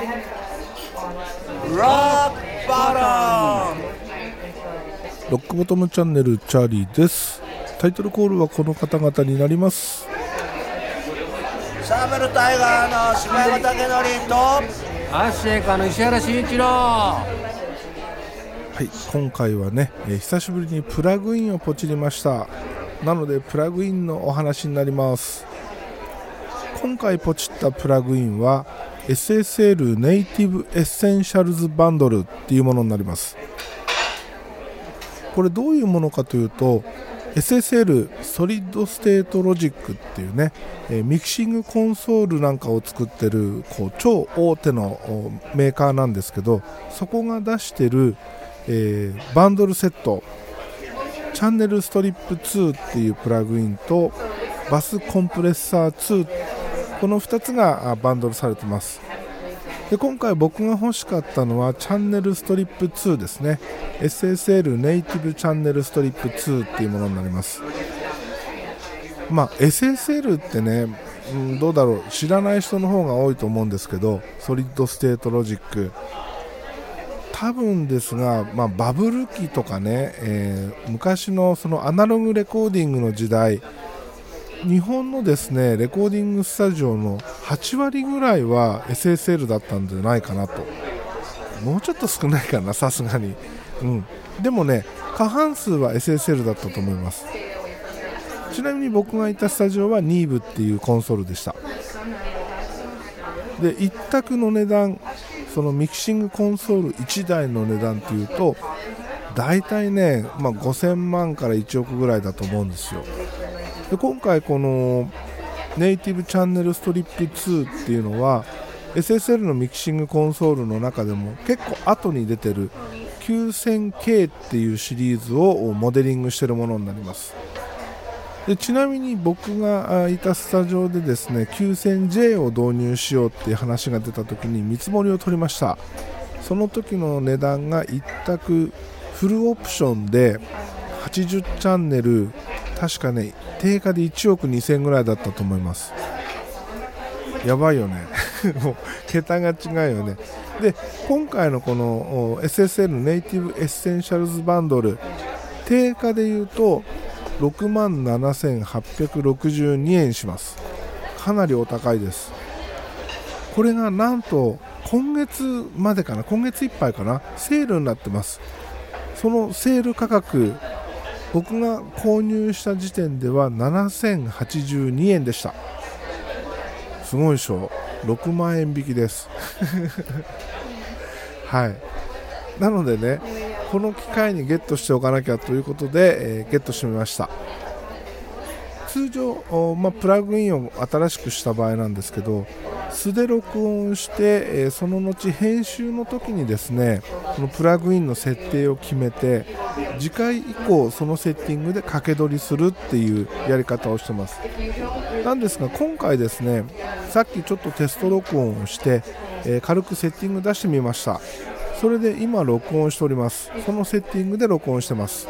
ラッバランロックボトムチャンネルチャーリーです。タイトルコールはこの方々になります。シャーベルタイガーの柴山武則とアッシェイカーの石原慎一郎。はい今回はね、えー久しぶりにプラグインをポチりました。なのでプラグインのお話になります。今回ポチったプラグインは SSL ネイティブエッセンシャルズバンドルっていうものになります。これどういうものかというと SSL ソリッドステートロジックっていうね、えミキシングコンソールなんかを作ってるこう超大手のメーカーなんですけどそこが出してる、えーバンドルセット Channel Strip 2っていうプラグインとBus Compressor 2この2つがバンドルされてます。で今回僕が欲しかったのは Channel Strip 2ですね。SSL ネイティブチャンネルストリップ2っていうものになります。まあ SSL ってね、うん、どうだろう。知らない人の方が多いと思うんですけど Solid State Logic。多分ですが、まあ、バブル期とかね、えー昔のそのアナログレコーディングの時代日本のですねレコーディングスタジオの8割ぐらいは SSL だったんじゃないかなと。もうちょっと少ないかなさすがに、うん、でもね過半数は SSL だったと思います。ちなみに僕がいたスタジオは NEVE っていうコンソールでした。で一択の値段そのミキシングコンソール1台の値段っていうと大体ね、まあ、5000万から1億ぐらいだと思うんですよ。で今回このネイティブチャンネルストリップ2っていうのは SSL のミキシングコンソールの中でも結構後に出てる 9000K っていうシリーズをモデリングしてるものになります。でちなみに僕がいたスタジオでですね 9000J を導入しようっていう話が出た時に見積もりを取りました。その時の値段が一択フルオプションで80チャンネル確かね定価で1億2000ぐらいだったと思います。やばいよね。もう桁が違うよね。で今回のこの SSL ネイティブエッセンシャルズバンドル定価で言うと6万7862円します。かなりお高いです。これがなんと今月までかな？今月いっぱいかな？セールになってます。そのセール価格僕が購入した時点では7082円でした。すごいでしょ？6万円引きです。はい。なのでねこの機会にゲットしておかなきゃということで、えーゲットしてみました。通常、まあ、プラグインを新しくした場合なんですけど素で録音して、えその後編集の時にですねこのプラグインの設定を決めて次回以降そのセッティングで掛け取りするっていうやり方をしてます。なんですが今回ですねさっきちょっとテスト録音をして、え軽くセッティング出してみました。それで今録音しております。そのセッティングで録音してます。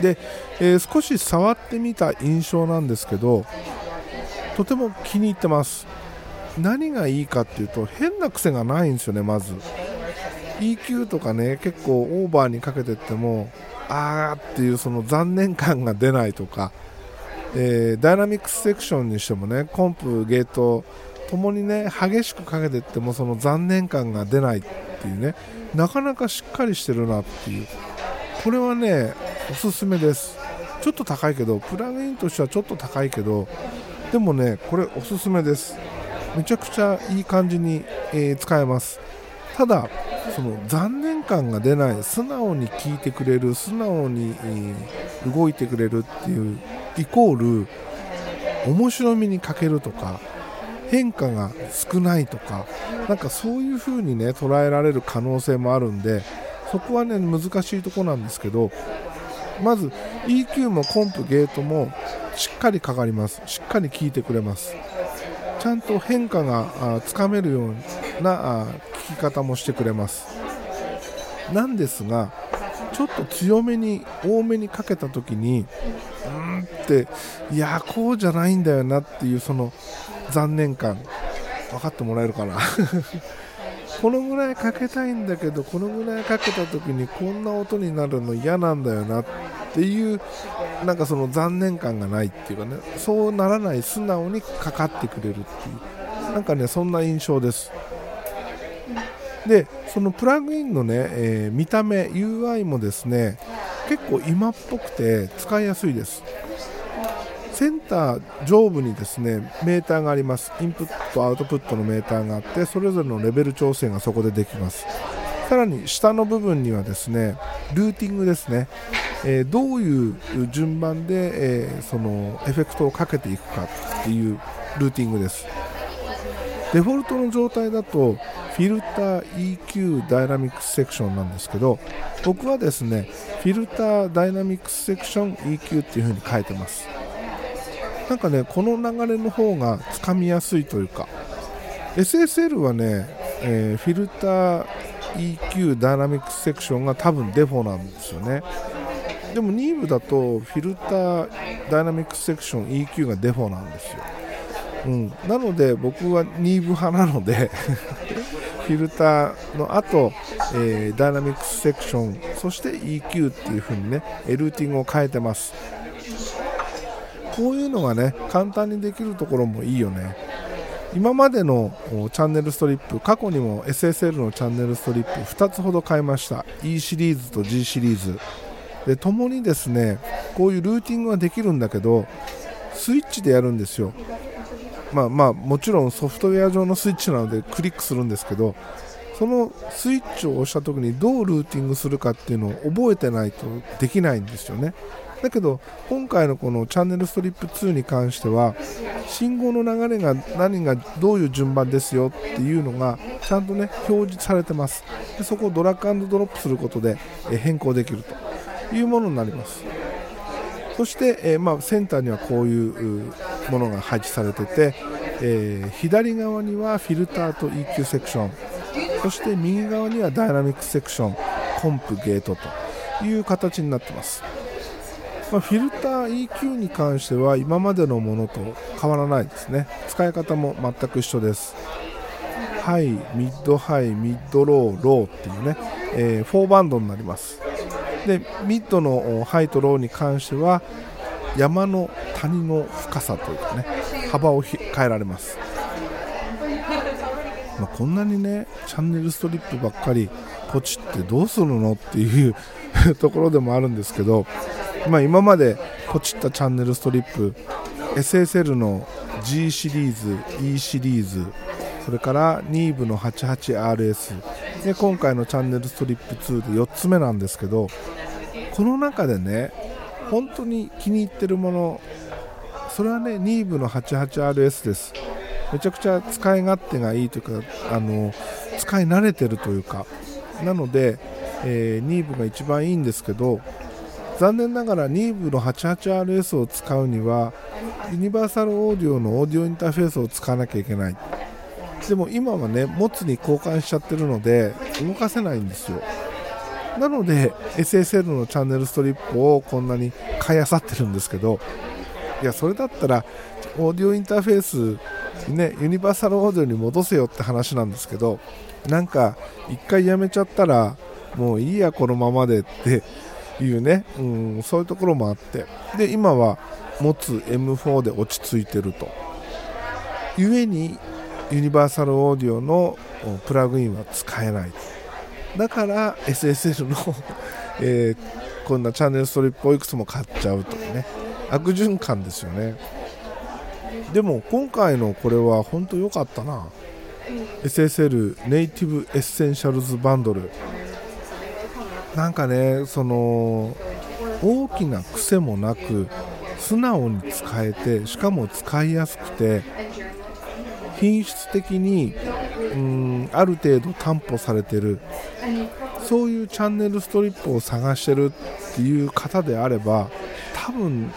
で、えー少し触ってみた印象なんですけどとても気に入ってます。何がいいかっていうと変な癖がないんですよねまず。EQ とかね結構オーバーにかけてってもあーっていうその残念感が出ないとか、えーダイナミックスセクションにしてもねコンプゲートともにね激しくかけてってもその残念感が出ないっていうね。なかなかしっかりしてるなっていう。これはねおすすめです。ちょっと高いけどプラグインとしてはちょっと高いけどでもねこれおすすめです。めちゃくちゃいい感じに、えー使えます。ただその残念感が出ない素直に聞いてくれる素直に、えー動いてくれるっていうイコール面白みに欠けるとか変化が少ないとかなんかそういう風にね捉えられる可能性もあるんでそこはね難しいとこなんですけどまず EQ もコンプゲートもしっかりかかります。しっかり聞いてくれます。ちゃんと変化がつかめるようなあ聞き方もしてくれます。なんですがちょっと強めに多めにかけた時にうんっていやこうじゃないんだよなっていうその残念感。分かってもらえるかな。このぐらいかけたいんだけどこのぐらいかけた時にこんな音になるの嫌なんだよなっていうなんかその残念感がないっていうかねそうならない素直にかかってくれるっていうなんかねそんな印象です。でそのプラグインのね、えー、見た目 UI もですね結構今っぽくて使いやすいです。センター上部にですねメーターがあります。インプットアウトプットのメーターがあってそれぞれのレベル調整がそこでできます。さらに下の部分にはですねルーティングですね、えー、どういう順番で、えー、そのエフェクトをかけていくかっていうルーティングです。デフォルトの状態だとフィルター EQ ダイナミックスセクションなんですけど僕はですねフィルターダイナミックスセクション EQ っていう風に書いてます。なんかねこの流れの方がつかみやすいというか SSL はね、えー、フィルター EQ ダイナミックスセクションが多分デフォなんですよね。でもニーブだとフィルターダイナミックスセクション EQ がデフォなんですよ、うん、なので僕はニーブ派なので フィルターの後、えー、ダイナミックスセクションそして EQ っていう風にねルーティングを変えてます。こういうのがね簡単にできるところもいいよね。今までのチャンネルストリップ過去にも SSL のチャンネルストリップ2つほど買いました。E シリーズと G シリーズ。で共にですねこういうルーティングはできるんだけどスイッチでやるんですよ。まあまあもちろんソフトウェア上のスイッチなのでクリックするんですけどそのスイッチを押した時にどうルーティングするかっていうのを覚えてないとできないんですよね。だけど今回のこのチャンネルストリップ2に関しては信号の流れが何がどういう順番ですよっていうのがちゃんとね表示されてます。でそこをドラッグドロップすることで変更できると。いうものになります。そして、えー、まあ、センターにはこういうものが配置されてて、えー、左側にはフィルターと EQ セクションそして右側にはダイナミックセクションコンプゲートという形になってます。まあ、フィルター EQ に関しては今までのものと変わらないですね。使い方も全く一緒です。ハイ、ミッドハイ、ミッドロー、ローっていうね、えー、4バンドになります。でミッドのハイとローに関しては山の谷の深さというかね幅を変えられます、まあ、こんなにねチャンネルストリップばっかりポチってどうするのっていう ところでもあるんですけどまあ、今までポチったチャンネルストリップ SSL の G シリーズ E シリーズそれからニーブの 88RS で今回のチャンネルストリップ2で4つ目なんですけどこの中でね本当に気に入ってるものそれはねニーブの 88RS です。めちゃくちゃ使い勝手がいいというかあの使い慣れてるというかなので、えー、ニーブが一番いいんですけど残念ながらニーブの 88RS を使うにはユニバーサルオーディオのオーディオインターフェースを使わなきゃいけない。でも今はねモツに交換しちゃってるので動かせないんですよ。なので SSL のチャンネルストリップをこんなに買いあさってるんですけどいやそれだったらオーディオインターフェースねユニバーサルオーディオに戻せよって話なんですけどなんか1回やめちゃったらもういいやこのままでっていうね、うん、そういうところもあって。で今は持つ M4 で落ち着いてると。故にユニバーサルオーディオのプラグインは使えない。だから SSL の えー、こんなチャンネルストリップをいくつも買っちゃうというね。悪循環ですよね。でも今回のこれは本当良かったな。SSL ネイティブエッセンシャルズバンドル。なんかねその大きな癖もなく素直に使えてしかも使いやすくて品質的にうんある程度担保されてる。そういうチャンネルストリップを探してるっていう方であれば多分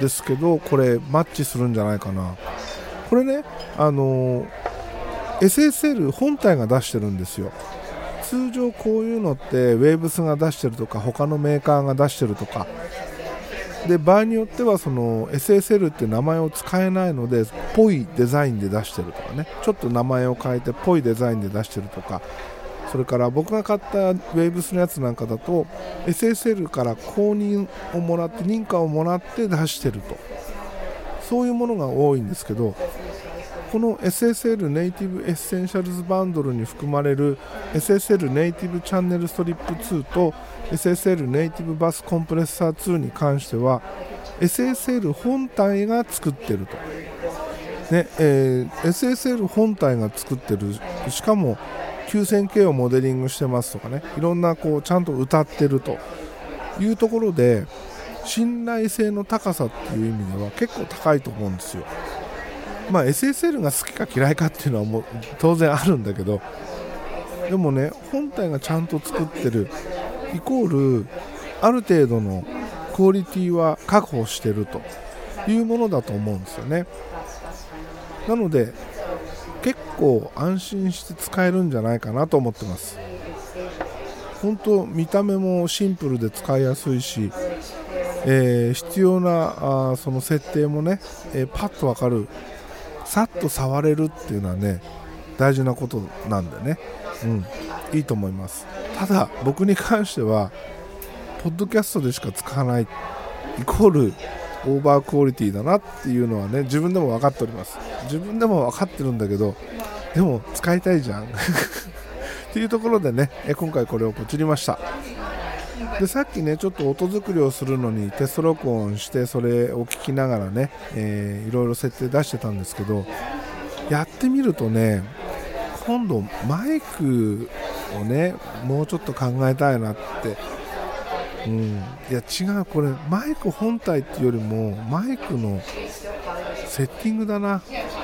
ですけどこれマッチするんじゃないかな。これねあの SSL 本体が出してるんですよ。通常こういうのってウェーブスが出してるとか他のメーカーが出してるとかで場合によってはその SSL って名前を使えないのでぽいデザインで出してるとかね。ちょっと名前を変えてぽいデザインで出してるとか。それから僕が買ったウェーブスのやつなんかだと SSL から公認をもらって認可をもらって出してると。そういうものが多いんですけどこの SSL ネイティブエッセンシャルズバンドルに含まれる SSL ネイティブチャンネルストリップ2と SSL ネイティブバスコンプレッサー2に関しては SSL 本体が作ってると、ねえー SSL 本体が作ってるしかも 9000K をモデリングしてますとかねいろんなこうちゃんと歌ってるというところで信頼性の高さっていう意味では結構高いと思うんですよ。まあ、SSL が好きか嫌いかっていうのはもう当然あるんだけどでもね本体がちゃんと作ってるイコールある程度のクオリティは確保してるというものだと思うんですよね。なので結構安心して使えるんじゃないかなと思ってます。本当見た目もシンプルで使いやすいし、えー必要なあその設定もね、えーパッとわかるさっと触れるっていうのはね大事なことなんでね、うん、いいと思います。ただ僕に関してはポッドキャストでしか使わないイコールオーバークオリティだなっていうのはね自分でも分かっております。自分でも分かってるんだけどでも使いたいじゃん。っていうところでねえ今回これをポチりました。でさっきねちょっと音作りをするのにテスト録音してそれを聞きながらね、えーいろいろ設定出してたんですけどやってみるとね今度マイクをねもうちょっと考えたいなって。うん。いや違う。これマイク本体っていうよりもマイクのセッティングだな。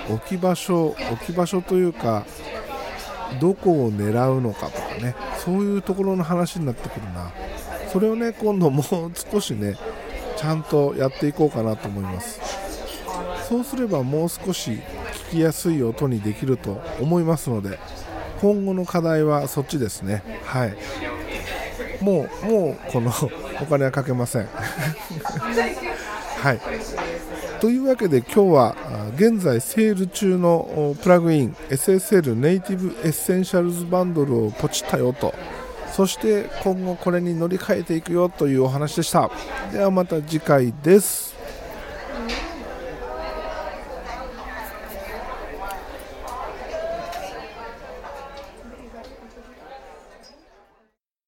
置き場所置き場所というかどこを狙うのかとかね。そういうところの話になってくるな。それをね今度もう少しねちゃんとやっていこうかなと思います。そうすればもう少し聞きやすい音にできると思いますので今後の課題はそっちですね。はい。もうもうこの お金はかけません。はい。というわけで今日は現在セール中のプラグイン SSL ネイティブエッセンシャルズバンドルをポチったよと。そして今後これに乗り換えていくよというお話でした。ではまた次回です。